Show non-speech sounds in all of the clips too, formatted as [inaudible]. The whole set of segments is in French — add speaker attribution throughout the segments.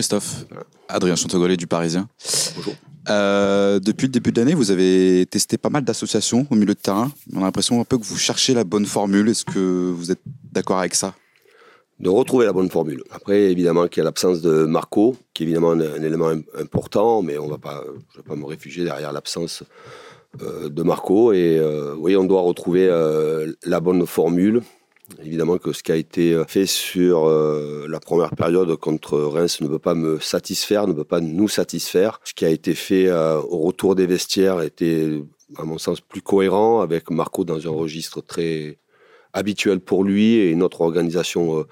Speaker 1: Christophe. Adrien Chantogolet du Parisien.
Speaker 2: Bonjour.
Speaker 1: Euh, depuis le début de l'année, vous avez testé pas mal d'associations au milieu de terrain. On a l'impression un peu que vous cherchez la bonne formule. Est-ce que vous êtes d'accord avec ça?
Speaker 2: De retrouver la bonne formule. Après, évidemment, qu'il y a l'absence de Marco, qui est évidemment un, un élément im- important, mais on va pas, je ne vais pas me réfugier derrière l'absence euh, de Marco. Et euh, oui, on doit retrouver la bonne formule. Évidemment que ce qui a été fait sur euh, la première période contre Reims ne peut pas me satisfaire, ne peut pas nous satisfaire. Ce qui a été fait euh, au retour des vestiaires était, à mon sens, plus cohérent, avec Marco dans un registre très habituel pour lui et notre organisation euh,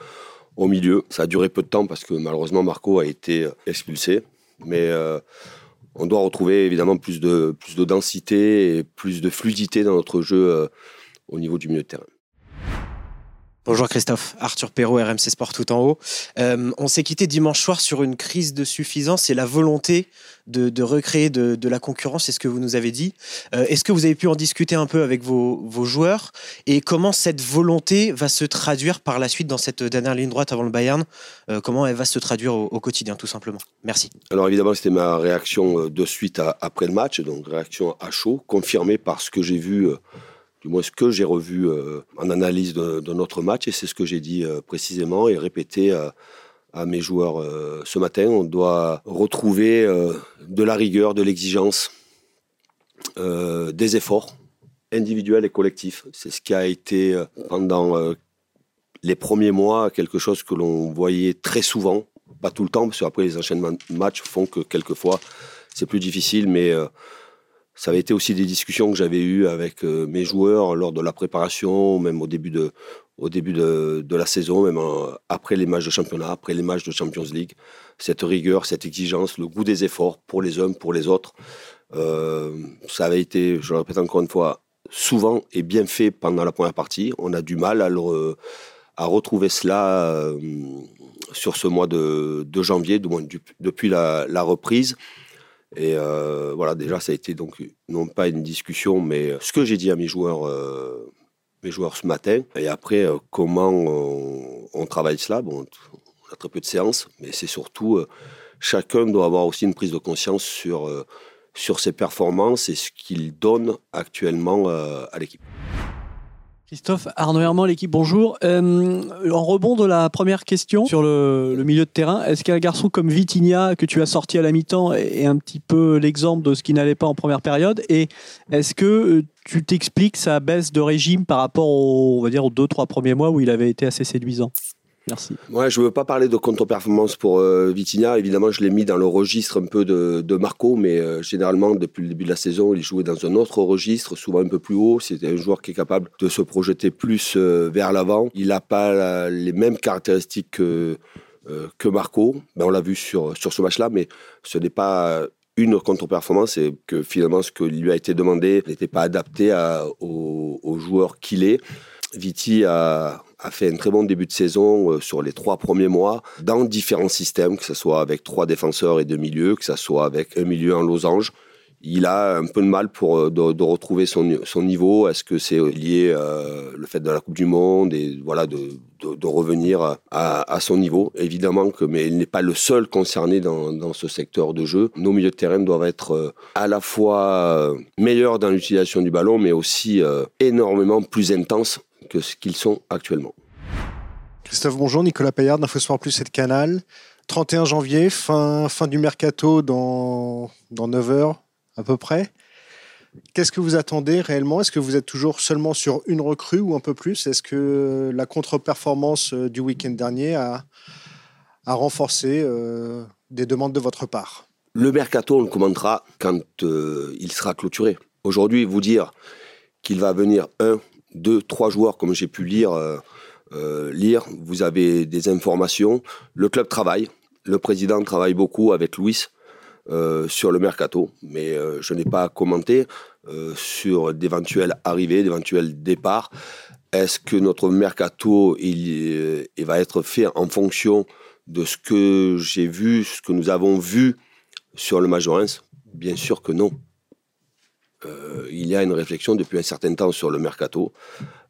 Speaker 2: au milieu. Ça a duré peu de temps parce que malheureusement Marco a été euh, expulsé. Mais euh, on doit retrouver évidemment plus de, plus de densité et plus de fluidité dans notre jeu euh, au niveau du milieu de terrain.
Speaker 3: Bonjour Christophe, Arthur Perrault, RMC Sport tout en haut. Euh, on s'est quitté dimanche soir sur une crise de suffisance et la volonté de, recréer de, la concurrence, c'est ce que vous nous avez dit. Euh, Est-ce que vous avez pu en discuter un peu avec vos, joueurs et comment cette volonté va se traduire par la suite dans cette dernière ligne droite avant le Bayern? Euh, Comment elle va se traduire au, quotidien tout simplement? Merci.
Speaker 2: Alors évidemment, c'était ma réaction de suite après le match, donc réaction à chaud, confirmée par ce que j'ai vu, du moins ce que j'ai revu euh, en analyse de, de notre match, et c'est ce que j'ai dit euh, précisément et répété euh, à mes joueurs ce matin. On doit retrouver de la rigueur, de l'exigence, des efforts individuels et collectifs. C'est ce qui a été pendant les premiers mois quelque chose que l'on voyait très souvent pas tout le temps, parce qu'après les enchaînements de matchs font que quelquefois c'est plus difficile, mais ça avait été aussi des discussions que j'avais eues avec euh, mes joueurs lors de la préparation, même au début de, au début de, la saison, même euh, après les matchs de championnat, après les matchs de Champions League. Cette rigueur, cette exigence, le goût des efforts pour les uns, pour les autres, euh, ça avait été, je le répète encore une fois, souvent et bien fait pendant la première partie. On a du mal à, retrouver cela sur ce mois de, janvier, du moins depuis la reprise. Et euh, voilà, déjà, ça a été donc non pas une discussion, mais ce que j'ai dit à mes joueurs, euh, mes joueurs ce matin. Et après, euh, comment on, on travaille cela? Bon, on a très peu de séances, mais c'est surtout euh, chacun doit avoir aussi une prise de conscience sur, euh, sur ses performances et ce qu'il donne actuellement euh, à l'équipe.
Speaker 4: Christophe, Arnaud Herman, l'équipe, bonjour. Euh, en rebond de la première question. Sur le, le milieu de terrain, est-ce qu'un garçon comme Vitinha, que tu as sorti à la mi-temps, est un petit peu l'exemple de ce qui n'allait pas en première période? Et est-ce que euh, tu t'expliques sa baisse de régime par rapport aux, on va dire, aux deux, trois premiers mois où il avait été assez séduisant?
Speaker 2: Ouais, je ne veux pas parler de contre-performance pour euh, Vitinha. Évidemment, je l'ai mis dans le registre un peu de, Marco, mais euh, généralement, depuis le début de la saison, il jouait dans un autre registre, souvent un peu plus haut. C'est un joueur qui est capable de se projeter plus euh, vers l'avant. Il n'a pas les mêmes caractéristiques que, euh, que Marco. Ben, on l'a vu sur, sur ce match-là, mais ce n'est pas une contre-performance, c'est que finalement, ce que lui a été demandé n'était pas adapté au joueur qu'il est. Viti a, a fait un très bon début de saison euh, sur les trois premiers mois dans différents systèmes, que ce soit avec trois défenseurs et deux milieux, que ce soit avec un milieu en losange. Il a un peu de mal pour euh, retrouver son, niveau. Est-ce que c'est lié euh, le fait de la Coupe du Monde et voilà de, revenir à, son niveau? Évidemment que, mais il n'est pas le seul concerné dans, ce secteur de jeu. Nos milieux de terrain doivent être euh, à la fois meilleurs dans l'utilisation du ballon, mais aussi énormément plus intenses que ce qu'ils sont actuellement.
Speaker 5: Christophe, bonjour. Nicolas Payard, d'Infosport Plus et de Canal. 31 janvier, fin, fin du mercato dans, dans 9 heures à peu près. Qu'est-ce que vous attendez réellement? Est-ce que vous êtes toujours seulement sur une recrue ou un peu plus? Est-ce que la contre-performance euh, du week-end dernier a, a renforcé euh, des demandes de votre part?
Speaker 2: Le mercato, on le commentera quand euh, il sera clôturé. Aujourd'hui, vous dire qu'il va venir un, deux, trois joueurs, comme j'ai pu lire, euh, euh, lire, vous avez des informations. Le club travaille. Le président travaille beaucoup avec Louis euh, sur le mercato, mais euh, je n'ai pas euh, sur d'éventuelles arrivées, d'éventuels départs. Est-ce que notre mercato il, va être fait en fonction de ce que j'ai vu, ce que nous avons vu sur le Reims Bien sûr que non. Euh, il y a une réflexion depuis un certain temps sur le mercato.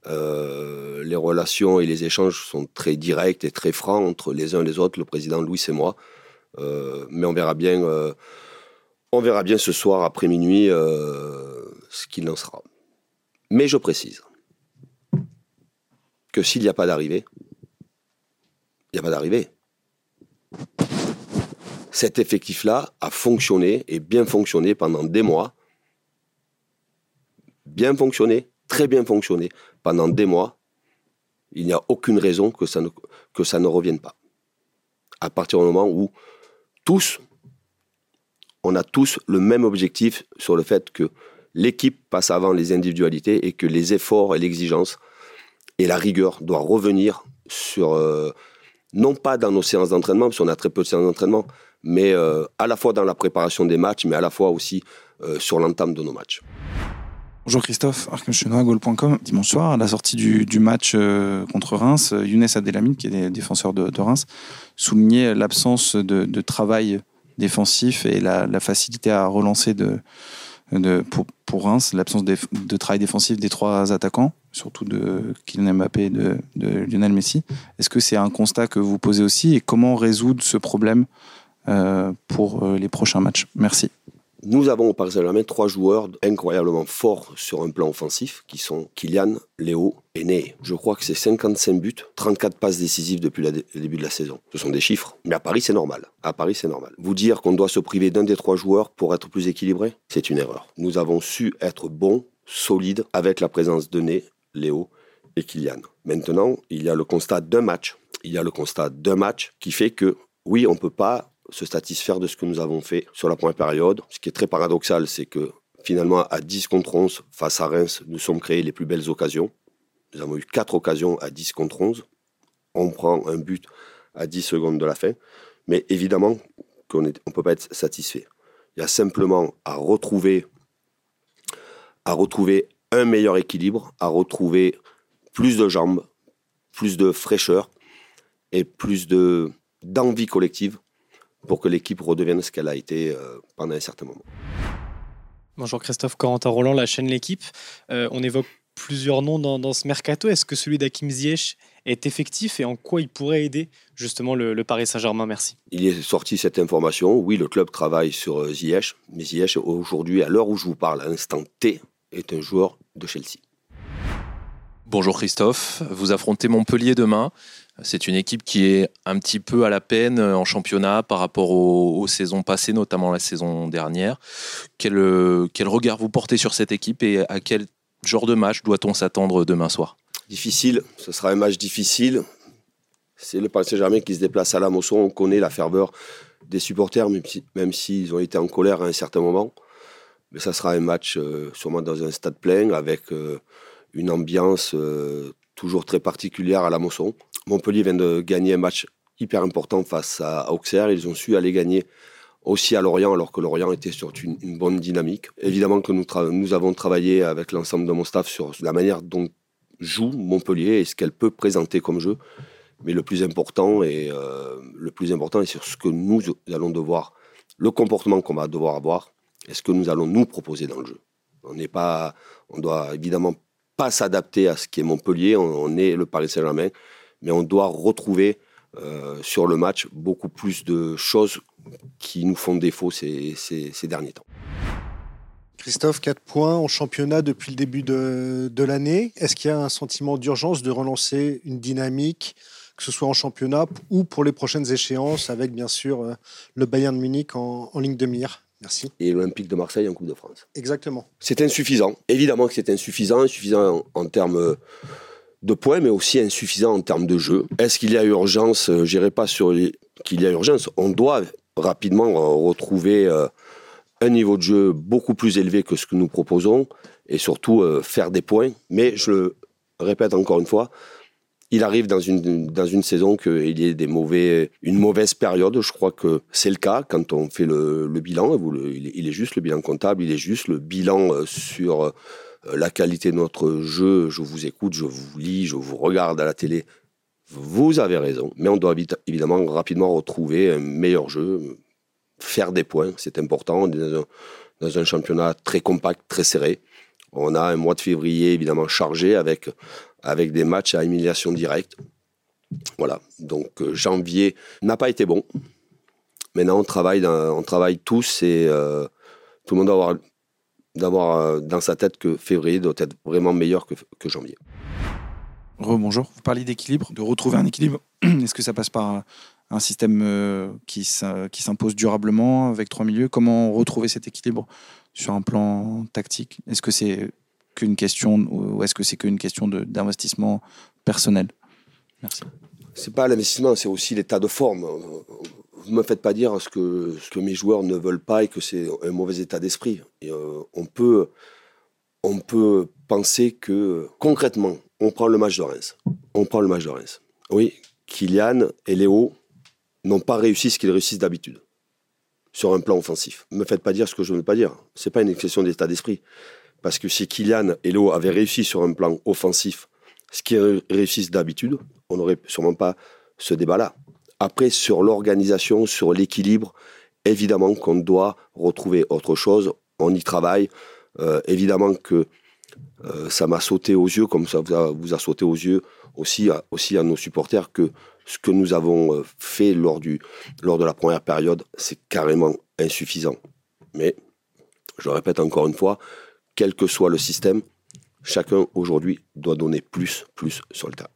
Speaker 2: Euh, les relations et les échanges sont très directs et très francs entre les uns et les autres, le président Louis et moi. mais on verra bien, on verra bien ce soir après minuit ce qu'il en sera. Mais je précise que s'il n'y a pas d'arrivée, il n'y a pas d'arrivée. Cet effectif-là a fonctionné et bien fonctionné pendant des mois. Bien fonctionné, très bien fonctionné pendant des mois. Il n'y a aucune raison que ça, ne, revienne pas. À partir du moment où tous, on a tous le même objectif sur le fait que l'équipe passe avant les individualités et que les efforts et l'exigence et la rigueur doivent revenir sur, euh, non pas dans nos séances d'entraînement, parce qu'on a très peu de séances d'entraînement, mais euh, à la fois dans la préparation des matchs, mais à la fois aussi euh, sur l'entame de nos matchs.
Speaker 6: Bonjour Christophe, Goal.com. Dimanche soir, à la sortie du, match contre Reims, Younes Adelamine, qui est défenseur de, Reims, soulignait l'absence de, travail défensif et la facilité à relancer de, pour, Reims, l'absence de, travail défensif des trois attaquants, surtout de Kylian Mbappé et de, Lionel Messi. Est-ce que c'est un constat que vous posez aussi et comment résoudre ce problème euh, pour euh, les prochains matchs? Merci.
Speaker 2: Nous avons au Paris Saint-Germain trois joueurs incroyablement forts sur un plan offensif qui sont Kylian, Léo et Né. Je crois que c'est 55 buts, 34 passes décisives depuis le début de la saison. Ce sont des chiffres, mais à Paris c'est normal. À Paris c'est normal. Vous dire qu'on doit se priver d'un des trois joueurs pour être plus équilibré, c'est une erreur. Nous avons su être bons, solides avec la présence de Né, Léo et Kylian. Maintenant, il y a le constat d'un match. Il y a le constat d'un match qui fait que oui, on ne peut pas se satisfaire de ce que nous avons fait sur la première période. Ce qui est très paradoxal, c'est que finalement, à 10 contre 11, face à Reims, nous sommes créés les plus belles occasions. Nous avons eu 4 occasions à 10 contre 11. On prend un but à 10 secondes de la fin. Mais évidemment qu'on ne peut pas être satisfait. Il y a simplement à retrouver, à retrouver un meilleur équilibre, à retrouver plus de jambes, plus de fraîcheur et plus d'envie collective pour que l'équipe redevienne ce qu'elle a été euh, pendant un certain moment.
Speaker 7: Bonjour Christophe Corentin Roland, la chaîne L'équipe. Euh, on évoque plusieurs noms dans, ce mercato. Est-ce que celui d'Akim Ziyech est effectif et en quoi il pourrait aider justement le, Paris Saint-Germain? Merci.
Speaker 2: Il est sorti cette information. Oui, le club travaille sur euh, Ziyech, mais Ziyech aujourd'hui, à l'heure où je vous parle, à l'instant T, est un joueur de Chelsea.
Speaker 8: Bonjour Christophe, vous affrontez Montpellier demain. C'est une équipe qui est un petit peu à la peine en championnat par rapport aux, saisons passées, notamment la saison dernière. Quel, quel, regard vous portez sur cette équipe et à quel genre de match doit-on s'attendre demain soir?
Speaker 2: Difficile, ce sera un match difficile. C'est le Paris Saint-Germain qui se déplace à la Mosson. On connaît la ferveur des supporters, même s'ils si, ont été en colère à un certain moment. Mais ça sera un match euh, sûrement dans un stade plein avec euh, une ambiance euh, toujours très particulière à la Mosson. Montpellier vient de gagner un match hyper important face à Auxerre. Ils ont su aller gagner aussi à Lorient, alors que Lorient était sur une, bonne dynamique. Évidemment que nous, avons travaillé avec l'ensemble de mon staff sur la manière dont joue Montpellier et ce qu'elle peut présenter comme jeu. Mais le plus important est, euh, le plus important est sur ce que nous allons devoir, le comportement qu'on va devoir avoir et ce que nous allons nous proposer dans le jeu. On n'est pas, on doit évidemment pas s'adapter à ce qui est Montpellier. on est le Paris Saint-Germain mais on doit retrouver euh, sur le match beaucoup plus de choses qui nous font défaut ces, derniers temps.
Speaker 5: Christophe, 4 points en championnat depuis le début de, l'année. Est-ce qu'il y a un sentiment d'urgence de relancer une dynamique, que ce soit en championnat ou pour les prochaines échéances, avec bien sûr euh, le Bayern de Munich en, ligne de mire? Merci.
Speaker 2: Et l'Olympique de Marseille en Coupe de France.
Speaker 5: Exactement.
Speaker 2: C'est insuffisant. Évidemment que c'est insuffisant, insuffisant en, en termes de points, mais aussi insuffisant en termes de jeu. Est-ce qu'il y a urgence euh, Je n'irai pas sur qu'il y a urgence. On doit rapidement euh, retrouver euh, un niveau de jeu beaucoup plus élevé que ce que nous proposons et surtout faire des points. Mais je le répète encore une fois, il arrive dans une, dans une saison qu'il y ait une mauvaise période. Je crois que c'est le cas quand on fait le, bilan. il, est juste le bilan comptable, il est juste le bilan sur euh, la qualité de notre jeu, je vous écoute, je vous lis, je vous regarde à la télé. Vous avez raison, mais on doit évidemment rapidement retrouver un meilleur jeu, faire des points, c'est important. On est dans un, championnat très compact, très serré. On a un mois de février évidemment chargé avec, avec des matchs à humiliation directe. Voilà, donc euh, janvier n'a pas été bon, Maintenant, on travaille, on travaille tous et euh, tout le monde doit avoir, euh, dans sa tête que février doit être vraiment meilleur que, que janvier.
Speaker 6: Rebonjour. Vous parliez d'équilibre, de retrouver un équilibre. [clears throat] Est-ce que ça passe par un système qui s'impose durablement avec trois milieux? Comment retrouver cet équilibre sur un plan tactique Est-ce que c'est qu'une question ou est-ce que c'est qu'une question d'investissement personnel? Merci.
Speaker 2: C'est pas l'investissement, c'est aussi l'état de forme. Vous me faites pas dire ce que, ce que mes joueurs ne veulent pas et que c'est un mauvais état d'esprit. Euh, on, peut, on peut penser que concrètement, on prend le match de Reims. On prend le match de Reims. Oui, Kylian et Léo n'ont pas réussi ce qu'ils réussissent d'habitude sur un plan offensif. Ne me faites pas dire ce que je ne veux pas dire. C'est pas une question d'état d'esprit. Parce que si Kylian et Léo avaient réussi sur un plan offensif ce qu'ils ré- réussissent d'habitude, on n'aurait sûrement pas ce débat-là. Après, sur l'organisation, sur l'équilibre, évidemment qu'on doit retrouver autre chose. On y travaille. Euh, évidemment que euh, ça m'a sauté aux yeux, comme ça vous a, sauté aux yeux aussi aussi à nos supporters, que ce que nous avons euh, fait lors, de la première période, c'est carrément insuffisant. Mais, je le répète encore une fois, quel que soit le système, chacun aujourd'hui doit donner plus, plus sur le terrain.